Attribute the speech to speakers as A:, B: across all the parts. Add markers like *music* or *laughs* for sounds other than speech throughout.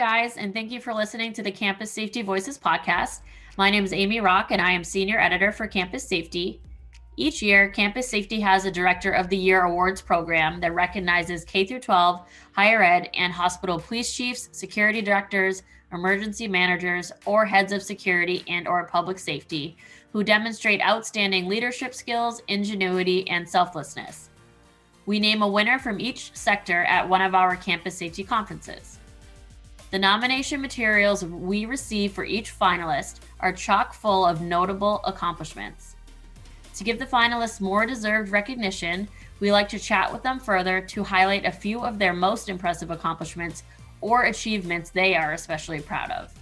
A: guys, and thank you for listening to the Campus Safety Voices podcast. My name is Amy Rock, and I am Senior Editor for Campus Safety. Each year, Campus Safety has a Director of the Year awards program that recognizes K 12, higher ed, and hospital police chiefs, security directors, emergency managers, or heads of security and or public safety who demonstrate outstanding leadership skills, ingenuity, and selflessness. We name a winner from each sector at one of our campus safety conferences. The nomination materials we receive for each finalist are chock full of notable accomplishments. To give the finalists more deserved recognition, we like to chat with them further to highlight a few of their most impressive accomplishments or achievements they are especially proud of.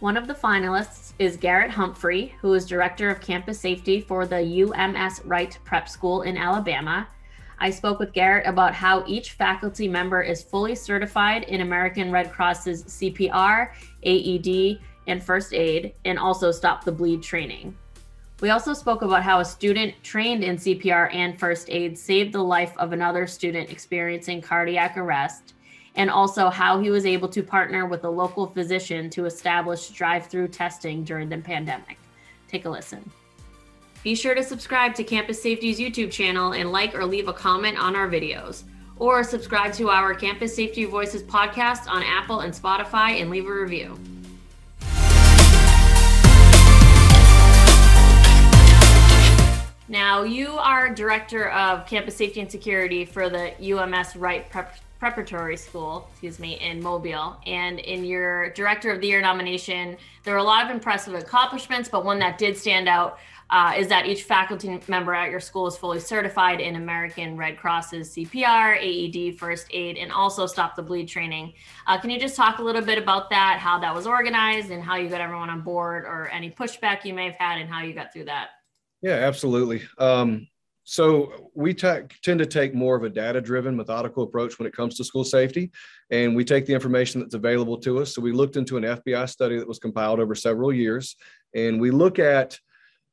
A: One of the finalists is Garrett Humphrey, who is Director of Campus Safety for the UMS Wright Prep School in Alabama. I spoke with Garrett about how each faculty member is fully certified in American Red Cross's CPR, AED, and first aid, and also Stop the Bleed training. We also spoke about how a student trained in CPR and first aid saved the life of another student experiencing cardiac arrest and also how he was able to partner with a local physician to establish drive through testing during the pandemic. Take a listen. Be sure to subscribe to Campus Safety's YouTube channel and like or leave a comment on our videos. Or subscribe to our Campus Safety Voices podcast on Apple and Spotify and leave a review. Now, you are director of campus safety and security for the UMS Wright Prep preparatory school, excuse me, in Mobile. And in your director of the year nomination, there were a lot of impressive accomplishments, but one that did stand out uh, is that each faculty member at your school is fully certified in American Red Cross's CPR, AED, first aid, and also stop the bleed training. Uh, can you just talk a little bit about that, how that was organized, and how you got everyone on board, or any pushback you may have had, and how you got through that?
B: Yeah, absolutely. Um, so we tend to take more of a data driven methodical approach when it comes to school safety and we take the information that's available to us. So we looked into an fbi study that was compiled over several years and we look at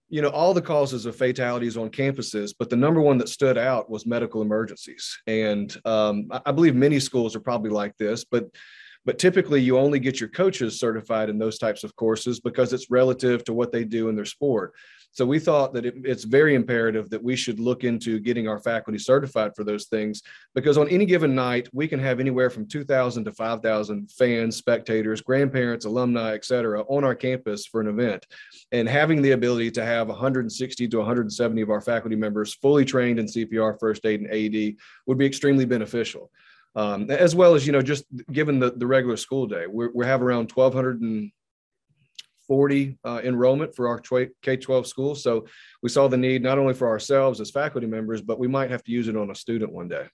B: you know all the causes of fatalities on campuses but the number one that stood out was medical emergencies. And um, i believe many schools are probably like this but but typically you only get your coaches certified in those types of courses because it's relative to what they do in their sport so we thought that it, it's very imperative that we should look into getting our faculty certified for those things because on any given night we can have anywhere from 2,000 to 5,000 fans, spectators, grandparents, alumni, et cetera, on our campus for an event. And having the ability to have 160 to 170 of our faculty members fully trained in CPR, first aid, and AED would be extremely beneficial. Um, as well as you know, just given the, the regular school day, we we have around 1240 uh, enrollment for our K 12 schools. So we saw the need not only for ourselves as faculty members, but we might have to use it on a student one day.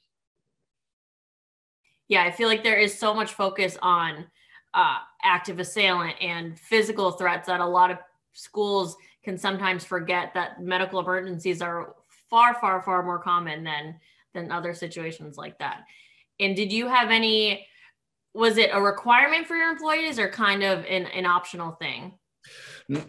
A: Yeah, I feel like there is so much focus on uh, active assailant and physical threats that a lot of schools can sometimes forget that medical emergencies are far, far, far more common than than other situations like that. And did you have any? Was it a requirement for your employees or kind of an, an optional thing?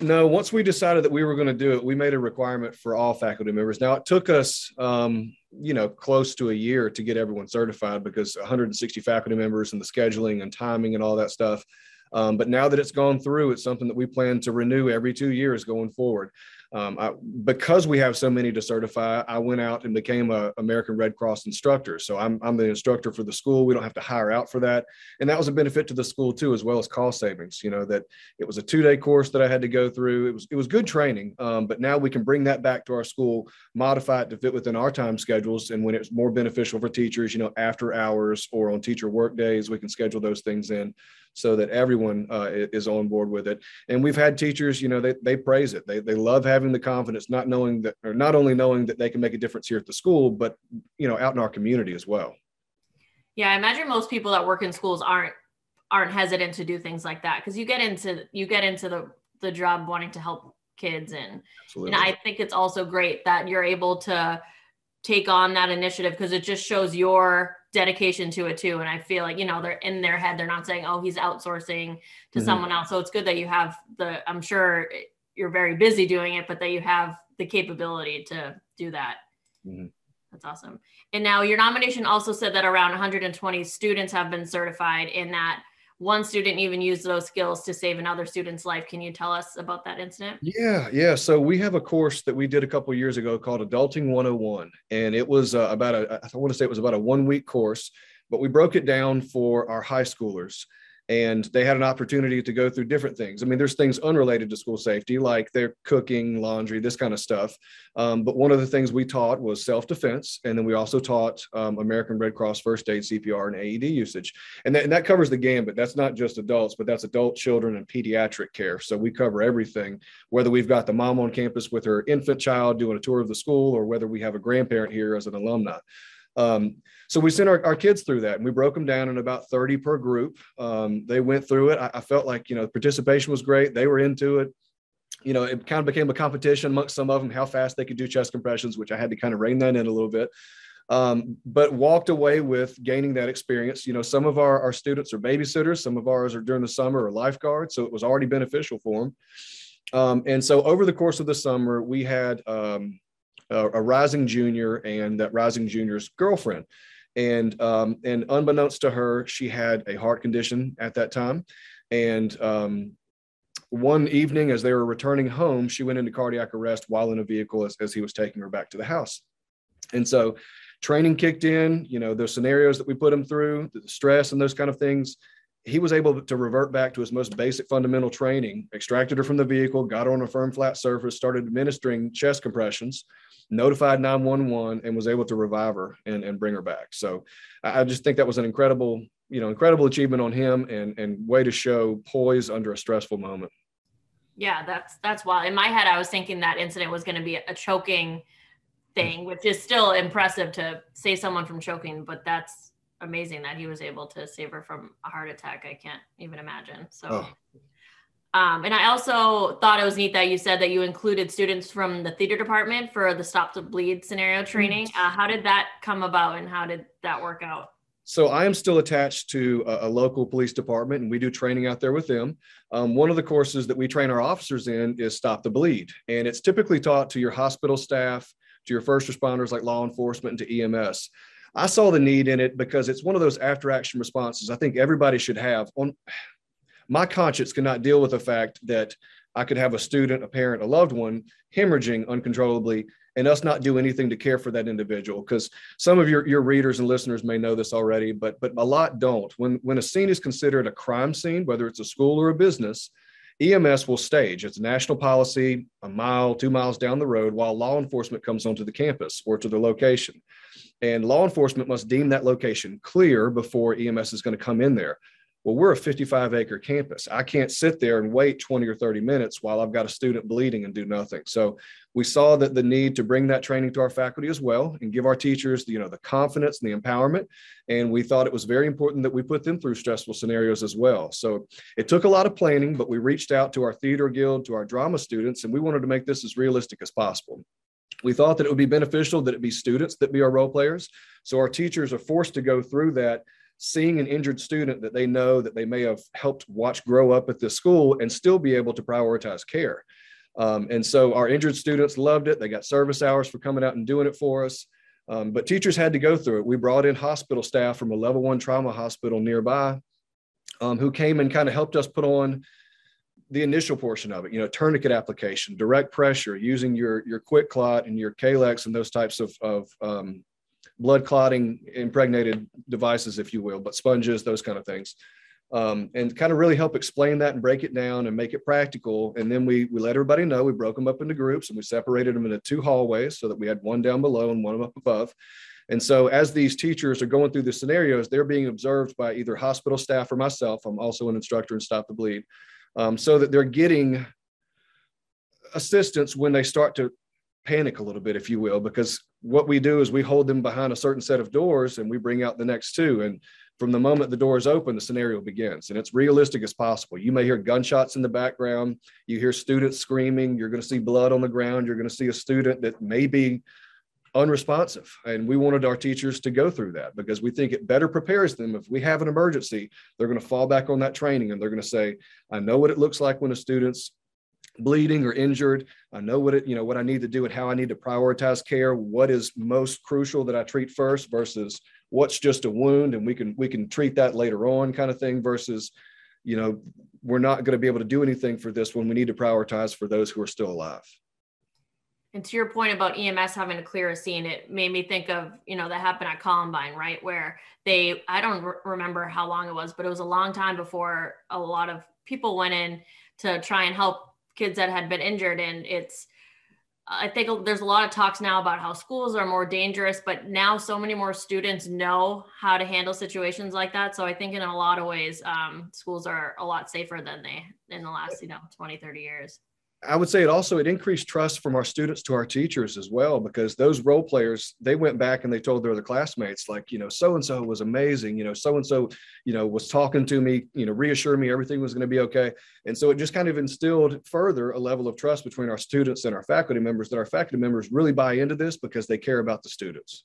B: No, once we decided that we were going to do it, we made a requirement for all faculty members. Now, it took us, um, you know, close to a year to get everyone certified because 160 faculty members and the scheduling and timing and all that stuff. Um, but now that it's gone through, it's something that we plan to renew every two years going forward um, I, because we have so many to certify, I went out and became a American Red Cross instructor. So I'm, I'm the instructor for the school. We don't have to hire out for that. And that was a benefit to the school too, as well as cost savings, you know, that it was a two day course that I had to go through. It was, it was good training. Um, but now we can bring that back to our school, modify it to fit within our time schedules. And when it's more beneficial for teachers, you know, after hours or on teacher work days, we can schedule those things in so that everyone uh, is on board with it. And we've had teachers, you know, they, they praise it. They, they love having the confidence, not knowing that, or not only knowing that they can make a difference here at the school, but, you know, out in our community as well.
A: Yeah. I imagine most people that work in schools aren't, aren't hesitant to do things like that. Cause you get into, you get into the, the job wanting to help kids. And, Absolutely. and I think it's also great that you're able to take on that initiative because it just shows your dedication to it too. And I feel like, you know, they're in their head, they're not saying, oh, he's outsourcing to mm-hmm. someone else. So it's good that you have the, I'm sure you're very busy doing it, but that you have the capability to do that. Mm-hmm. That's awesome. And now your nomination also said that around 120 students have been certified in that. one student even used those skills to save another student's life. Can you tell us about that incident?
B: Yeah, yeah. So we have a course that we did a couple years ago called Adulting 101, and it was uh, about a I want to say it was about a one week course, but we broke it down for our high schoolers and they had an opportunity to go through different things. I mean, there's things unrelated to school safety, like their cooking, laundry, this kind of stuff. Um, but one of the things we taught was self defense. And then we also taught um, American Red Cross first aid, CPR, and AED usage. And that, and that covers the gambit. That's not just adults, but that's adult, children, and pediatric care. So we cover everything, whether we've got the mom on campus with her infant child doing a tour of the school, or whether we have a grandparent here as an alumni. Um, so we sent our, our kids through that and we broke them down in about 30 per group. Um, they went through it. I, I, felt like, you know, participation was great. They were into it. You know, it kind of became a competition amongst some of them, how fast they could do chest compressions, which I had to kind of rein that in a little bit. Um, but walked away with gaining that experience. You know, some of our, our students are babysitters, some of ours are during the summer or lifeguards. So it was already beneficial for them. Um, and so over the course of the summer, we had um, a, a rising junior and that rising junior's girlfriend. And um, and unbeknownst to her, she had a heart condition at that time. And um, one evening, as they were returning home, she went into cardiac arrest while in a vehicle as, as he was taking her back to the house. And so training kicked in, you know, those scenarios that we put them through, the stress and those kind of things. He was able to revert back to his most basic fundamental training, extracted her from the vehicle, got her on a firm flat surface, started administering chest compressions notified 911 and was able to revive her and, and bring her back. So I just think that was an incredible, you know, incredible achievement on him and, and way to show poise under a stressful moment.
A: Yeah, that's that's wild. In my head, I was thinking that incident was going to be a choking hmm. thing, which is still impressive to save someone from choking, but that's amazing that he was able to save her from a heart attack. I can't even imagine. So oh. Um, and I also thought it was neat that you said that you included students from the theater department for the stop to bleed scenario mm-hmm. training. Uh, how did that come about and how did that work out?
B: So I am still attached to a, a, local police department, and we do training out there with them. Um, one of the courses that we train our officers in is Stop the Bleed, and it's typically taught to your hospital staff, to your first responders like law enforcement, and to EMS. I saw the need in it because it's one of those after action responses I think everybody should have. On *sighs* my conscience cannot deal with the fact that I could have a student, a parent, a loved one hemorrhaging uncontrollably and us not do anything to care for that individual. Because some of your, your readers and listeners may know this already, but but a lot don't. When when a scene is considered a crime scene, whether it's a school or a business, EMS will stage. It's a national policy a mile, two miles down the road while law enforcement comes onto the campus or to the location. And law enforcement must deem that location clear before EMS is going to come in there. Well, we're a 55 acre campus. I can't sit there and wait 20 or 30 minutes while I've got a student bleeding and do nothing. So we saw that the need to bring that training to our faculty as well and give our teachers, you know, the confidence and the empowerment. And we thought it was very important that we put them through stressful scenarios as well. So it took a lot of planning, but we reached out to our theater guild, to our drama students, and we wanted to make this as realistic as possible we thought that it would be beneficial that it be students that be our role players. So our teachers are forced to go through that seeing an injured student that they know that they may have helped watch grow up at this school and still be able to prioritize care. Um, and so our injured students loved it. They got service hours for coming out and doing it for us. Um, but teachers had to go through it. We brought in hospital staff from a level one trauma hospital nearby um, who came and kind of helped us put on the initial portion of it, you know, tourniquet application, direct pressure, using your, your QuikClot and your Celox and those types of, of um, blood clotting impregnated devices, if you will, but sponges, those kind of things. Um, and kind of really help explain that and break it down and make it practical. And then we we let everybody know. We broke them up into groups and we separated them into two hallways so that we had one down below and one up above. And so as these teachers are going through the scenarios, they're being observed by either hospital staff or myself. I'm also an instructor in Stop the Bleed, um, so that they're getting assistance when they start to panic a little bit, if you will, because what we do is we hold them behind a certain set of doors and we bring out the next two. And from the moment the door is open, the scenario begins and it's realistic as possible. You may hear gunshots in the background. You hear students screaming. You're going to see blood on the ground. You're going to see a student that may be unresponsive. And we wanted our teachers to go through that because we think it better prepares them. If we have an emergency, they're going to fall back on that training and they're going to say, I know what it looks like when a student's bleeding or injured. I know what it, you know, what I need to do and how I need to prioritize care, what is most crucial that I treat first versus what's just a wound and we can we can treat that later on kind of thing versus you know we're not going to be able to do anything for this when we need to prioritize for those who are still alive
A: and to your point about EMS having to clear a scene, it made me think of, you know, that happened at Columbine, right? Where they, I don't re- remember how long it was, but it was a long time before a lot of people went in to try and help kids that had been injured. And it's, I think there's a lot of talks now about how schools are more dangerous, but now so many more students know how to handle situations like that. So I think in a lot of ways, um, schools are a lot safer than they in the last, you know, 20, 30 years.
B: I would say it also it increased trust from our students to our teachers as well because those role players they went back and they told their other classmates like you know so and so was amazing you know so and so you know was talking to me you know reassured me everything was going to be okay and so it just kind of instilled further a level of trust between our students and our faculty members that our faculty members really buy into this because they care about the students.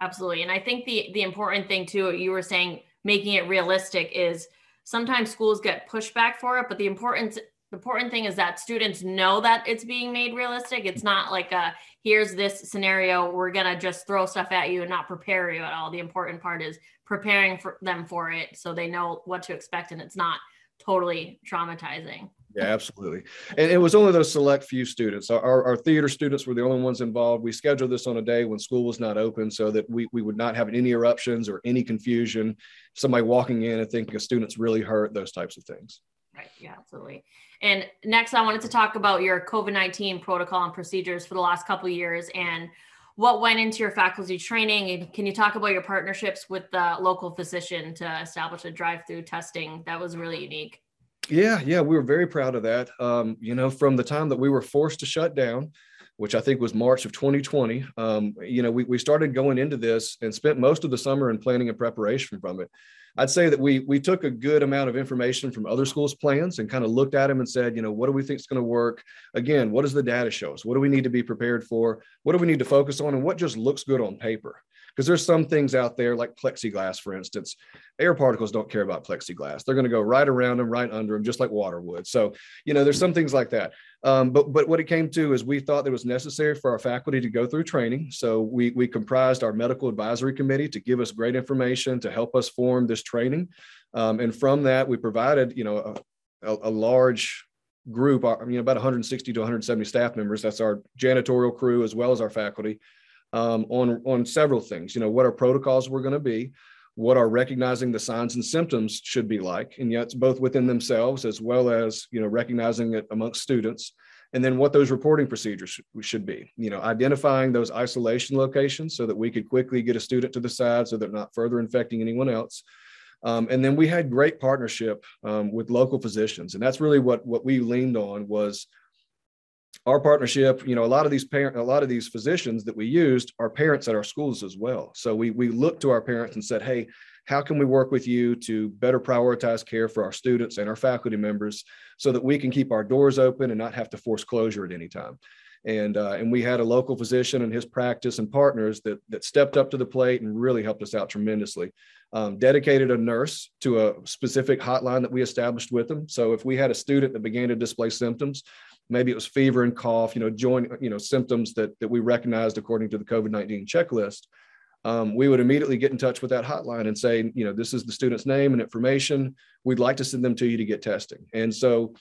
A: Absolutely, and I think the the important thing too you were saying making it realistic is sometimes schools get pushback for it but the importance important thing is that students know that it's being made realistic. It's not like a here's this scenario, we're gonna just throw stuff at you and not prepare you at all. The important part is preparing for them for it so they know what to expect and it's not totally traumatizing.
B: Yeah, absolutely. And it was only those select few students. Our, our theater students were the only ones involved. We scheduled this on a day when school was not open so that we, we would not have any eruptions or any confusion, somebody walking in and thinking a student's really hurt, those types of things.
A: Right. Yeah, absolutely. And next, I wanted to talk about your COVID 19 protocol and procedures for the last couple years and what went into your faculty training. And can you talk about your partnerships with the local physician to establish a drive through testing that was really unique?
B: Yeah, yeah, we were very proud of that. Um, you know, from the time that we were forced to shut down, which I think was March of 2020, um, you know, we, we started going into this and spent most of the summer in planning and preparation from it. I'd say that we we took a good amount of information from other schools' plans and kind of looked at them and said, you know, what do we think is going to work? Again, what does the data show us? What do we need to be prepared for? What do we need to focus on? And what just looks good on paper? because there's some things out there like plexiglass, for instance. Air particles don't care about plexiglass. They're going to go right around them, right under them, just like water would. So, you know, there's some things like that. Um, but but what it came to is we thought it was necessary for our faculty to go through training. So we we comprised our medical advisory committee to give us great information to help us form this training. Um, and from that, we provided you know a, a, a large group, uh, you know, about 160 to 170 staff members. That's our janitorial crew as well as our faculty um, on on several things. You know, what our protocols were going to be, what our recognizing the signs and symptoms should be like, and yet it's both within themselves as well as you know recognizing it amongst students, and then what those reporting procedures should be. You know, identifying those isolation locations so that we could quickly get a student to the side so they're not further infecting anyone else. Um, and then we had great partnership um, with local physicians, and that's really what what we leaned on was our partnership, you know, a lot of these parent, a lot of these physicians that we used are parents at our schools as well. So we we looked to our parents and said, hey, how can we work with you to better prioritize care for our students and our faculty members so that we can keep our doors open and not have to force closure at any time? And uh, and we had a local physician and his practice and partners that that stepped up to the plate and really helped us out tremendously. Um, dedicated a nurse to a specific hotline that we established with them. So if we had a student that began to display symptoms, maybe it was fever and cough, you know, joint, you know, symptoms that, that we recognized according to the COVID-19 checklist, um, we would immediately get in touch with that hotline and say, you know, this is the student's name and information. We'd like to send them to you to get testing. And so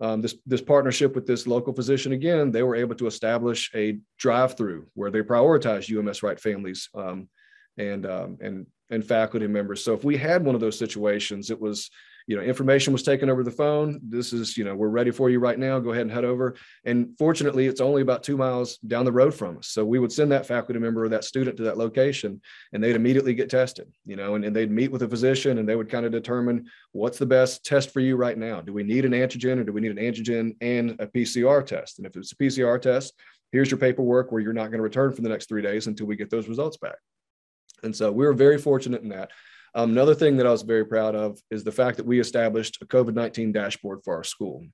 B: um, this, this partnership with this local physician, again, they were able to establish a drive-through where they prioritize UMS Wright families um, and, um, and, and faculty members. So if we had one of those situations, it was, you know, information was taken over the phone. This is, you know, we're ready for you right now. Go ahead and head over. And fortunately, it's only about two miles down the road from us. So we would send that faculty member or that student to that location and they'd immediately get tested, you know, and, and they'd meet with a physician and they would kind of determine what's the best test for you right now. Do we need an antigen or do we need an antigen and a PCR test? And if it's a PCR test, here's your paperwork where you're not going to return for the next three days until we get those results back. And so we were very fortunate in that. Um, another thing that I was very proud of is the fact that we established a COVID 19 dashboard for our school.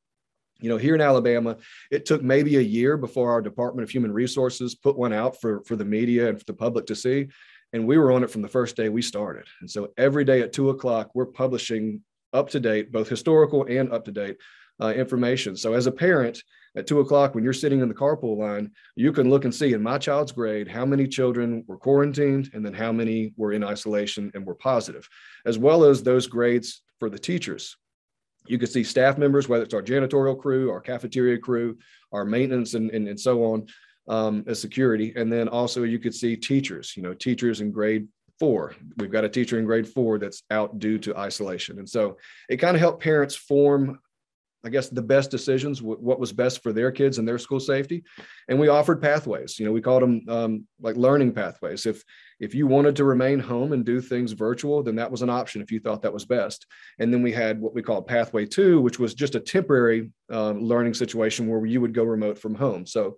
B: You know, here in Alabama, it took maybe a year before our Department of Human Resources put one out for, for the media and for the public to see. And we were on it from the first day we started. And so every day at two o'clock, we're publishing up to date, both historical and up to date, uh, information. So as a parent, at two o'clock when you're sitting in the carpool line, you can look and see in my child's grade how many children were quarantined and then how many were in isolation and were positive, as well as those grades for the teachers. You can see staff members, whether it's our janitorial crew, our cafeteria crew, our maintenance, and, and, and so on um, as security. And then also you could see teachers, you know, teachers in grade four. We've got a teacher in grade four that's out due to isolation. And so it kind of helped parents form I guess the best decisions, what was best for their kids and their school safety, and we offered pathways. You know, we called them um, like learning pathways. If if you wanted to remain home and do things virtual, then that was an option if you thought that was best. And then we had what we called Pathway Two, which was just a temporary uh, learning situation where you would go remote from home. So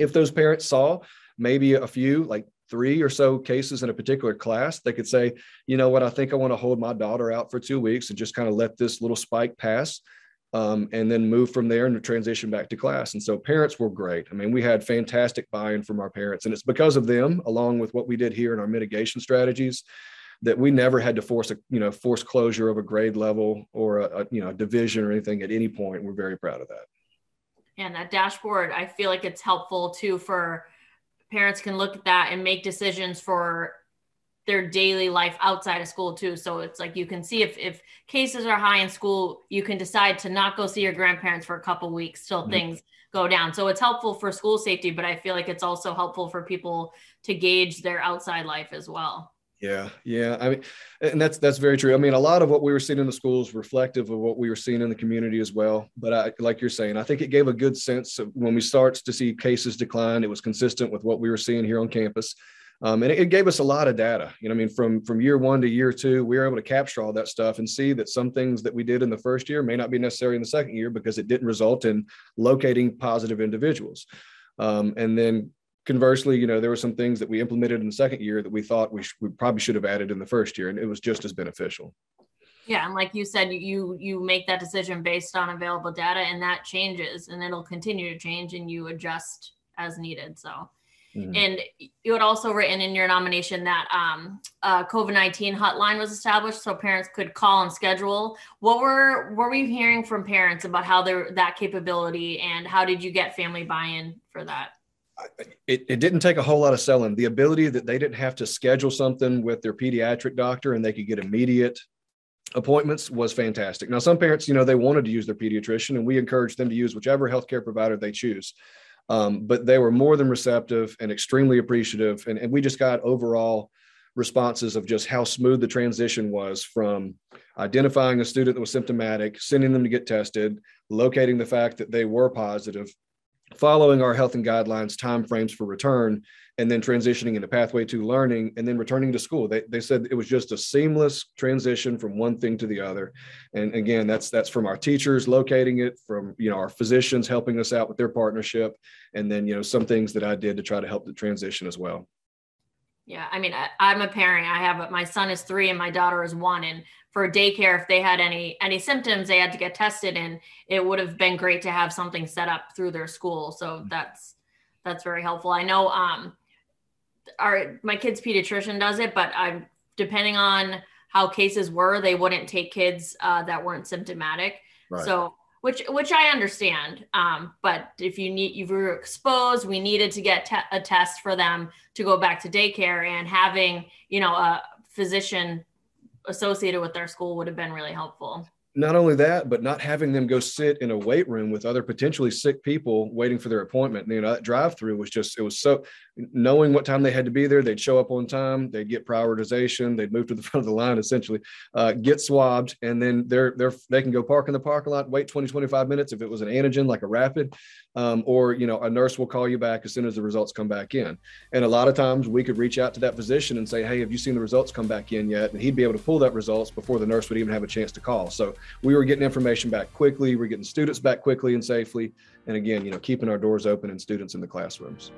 B: if those parents saw maybe a few like three or so cases in a particular class, they could say, you know what, I think I want to hold my daughter out for two weeks and just kind of let this little spike pass um, and then move from there and transition back to class. And so parents were great. I mean, we had fantastic buy-in from our parents, and it's because of them, along with what we did here in our mitigation strategies, that we never had to force a you know force closure of a grade level or a, a you know a division or anything at any point. We're very proud of that.
A: And that dashboard, I feel like it's helpful too for parents can look at that and make decisions for their daily life outside of school too. So it's like you can see if if cases are high in school, you can decide to not go see your grandparents for a couple weeks till mm-hmm. things go down. So it's helpful for school safety, but I feel like it's also helpful for people to gauge their outside life as well.
B: Yeah, yeah. I mean, and that's that's very true. I mean, a lot of what we were seeing in the schools reflective of what we were seeing in the community as well. But I, like you're saying, I think it gave a good sense of when we starts to see cases decline. It was consistent with what we were seeing here on campus. Um, and it, it, gave us a lot of data. You know, I mean, from from year one to year two, we were able to capture all that stuff and see that some things that we did in the first year may not be necessary in the second year because it didn't result in locating positive individuals. Um, and then conversely, you know, there were some things that we implemented in the second year that we thought we, sh- we probably should have added in the first year, and it was just as beneficial.
A: Yeah, and like you said, you you make that decision based on available data, and that changes, and it'll continue to change, and you adjust as needed. So Mm-hmm. And you had also written in your nomination that um, a COVID nineteen hotline was established, so parents could call and schedule. What were what were you hearing from parents about how that capability, and how did you get family buy in for that?
B: It, it didn't take a whole lot of selling. The ability that they didn't have to schedule something with their pediatric doctor and they could get immediate appointments was fantastic. Now, some parents, you know, they wanted to use their pediatrician, and we encourage them to use whichever healthcare provider they choose. Um, but they were more than receptive and extremely appreciative. And, and we just got overall responses of just how smooth the transition was from identifying a student that was symptomatic, sending them to get tested, locating the fact that they were positive, following our health and guidelines timeframes for return, and then transitioning into pathway to learning and then returning to school. They, they said it was just a seamless transition from one thing to the other. And again, that's that's from our teachers locating it, from you know our physicians helping us out with their partnership, and then you know some things that I did to try to help the transition as well.
A: Yeah, I mean, I, am a parent. I have my son is three and my daughter is one, and for daycare, if they had any any symptoms, they had to get tested, and it would have been great to have something set up through their school. So mm-hmm. that's that's very helpful. I know um, our my kid's pediatrician does it, but I'm depending on how cases were, they wouldn't take kids uh, that weren't symptomatic. Right. So which which I understand. Um, but if you need you were exposed, we needed to get te- a test for them to go back to daycare, and having you know a physician associated with their school would have been really helpful
B: not only that, but not having them go sit in a wait room with other potentially sick people waiting for their appointment. You know, that drive through was just, it was so knowing what time they had to be there, they'd show up on time, they'd get prioritization, they'd move to the *laughs* front of the line essentially, uh, get swabbed, and then they're, they're, they can go park in the parking lot, wait 20, 25 minutes if it was an antigen like a rapid, um, or, you know, a nurse will call you back as soon as the results come back in. And a lot of times we could reach out to that physician and say, hey, have you seen the results come back in yet? And he'd be able to pull that results before the nurse would even have a chance to call. So we were getting information back quickly. We're getting students back quickly and safely. And again, you know, keeping our doors open and students in the classrooms.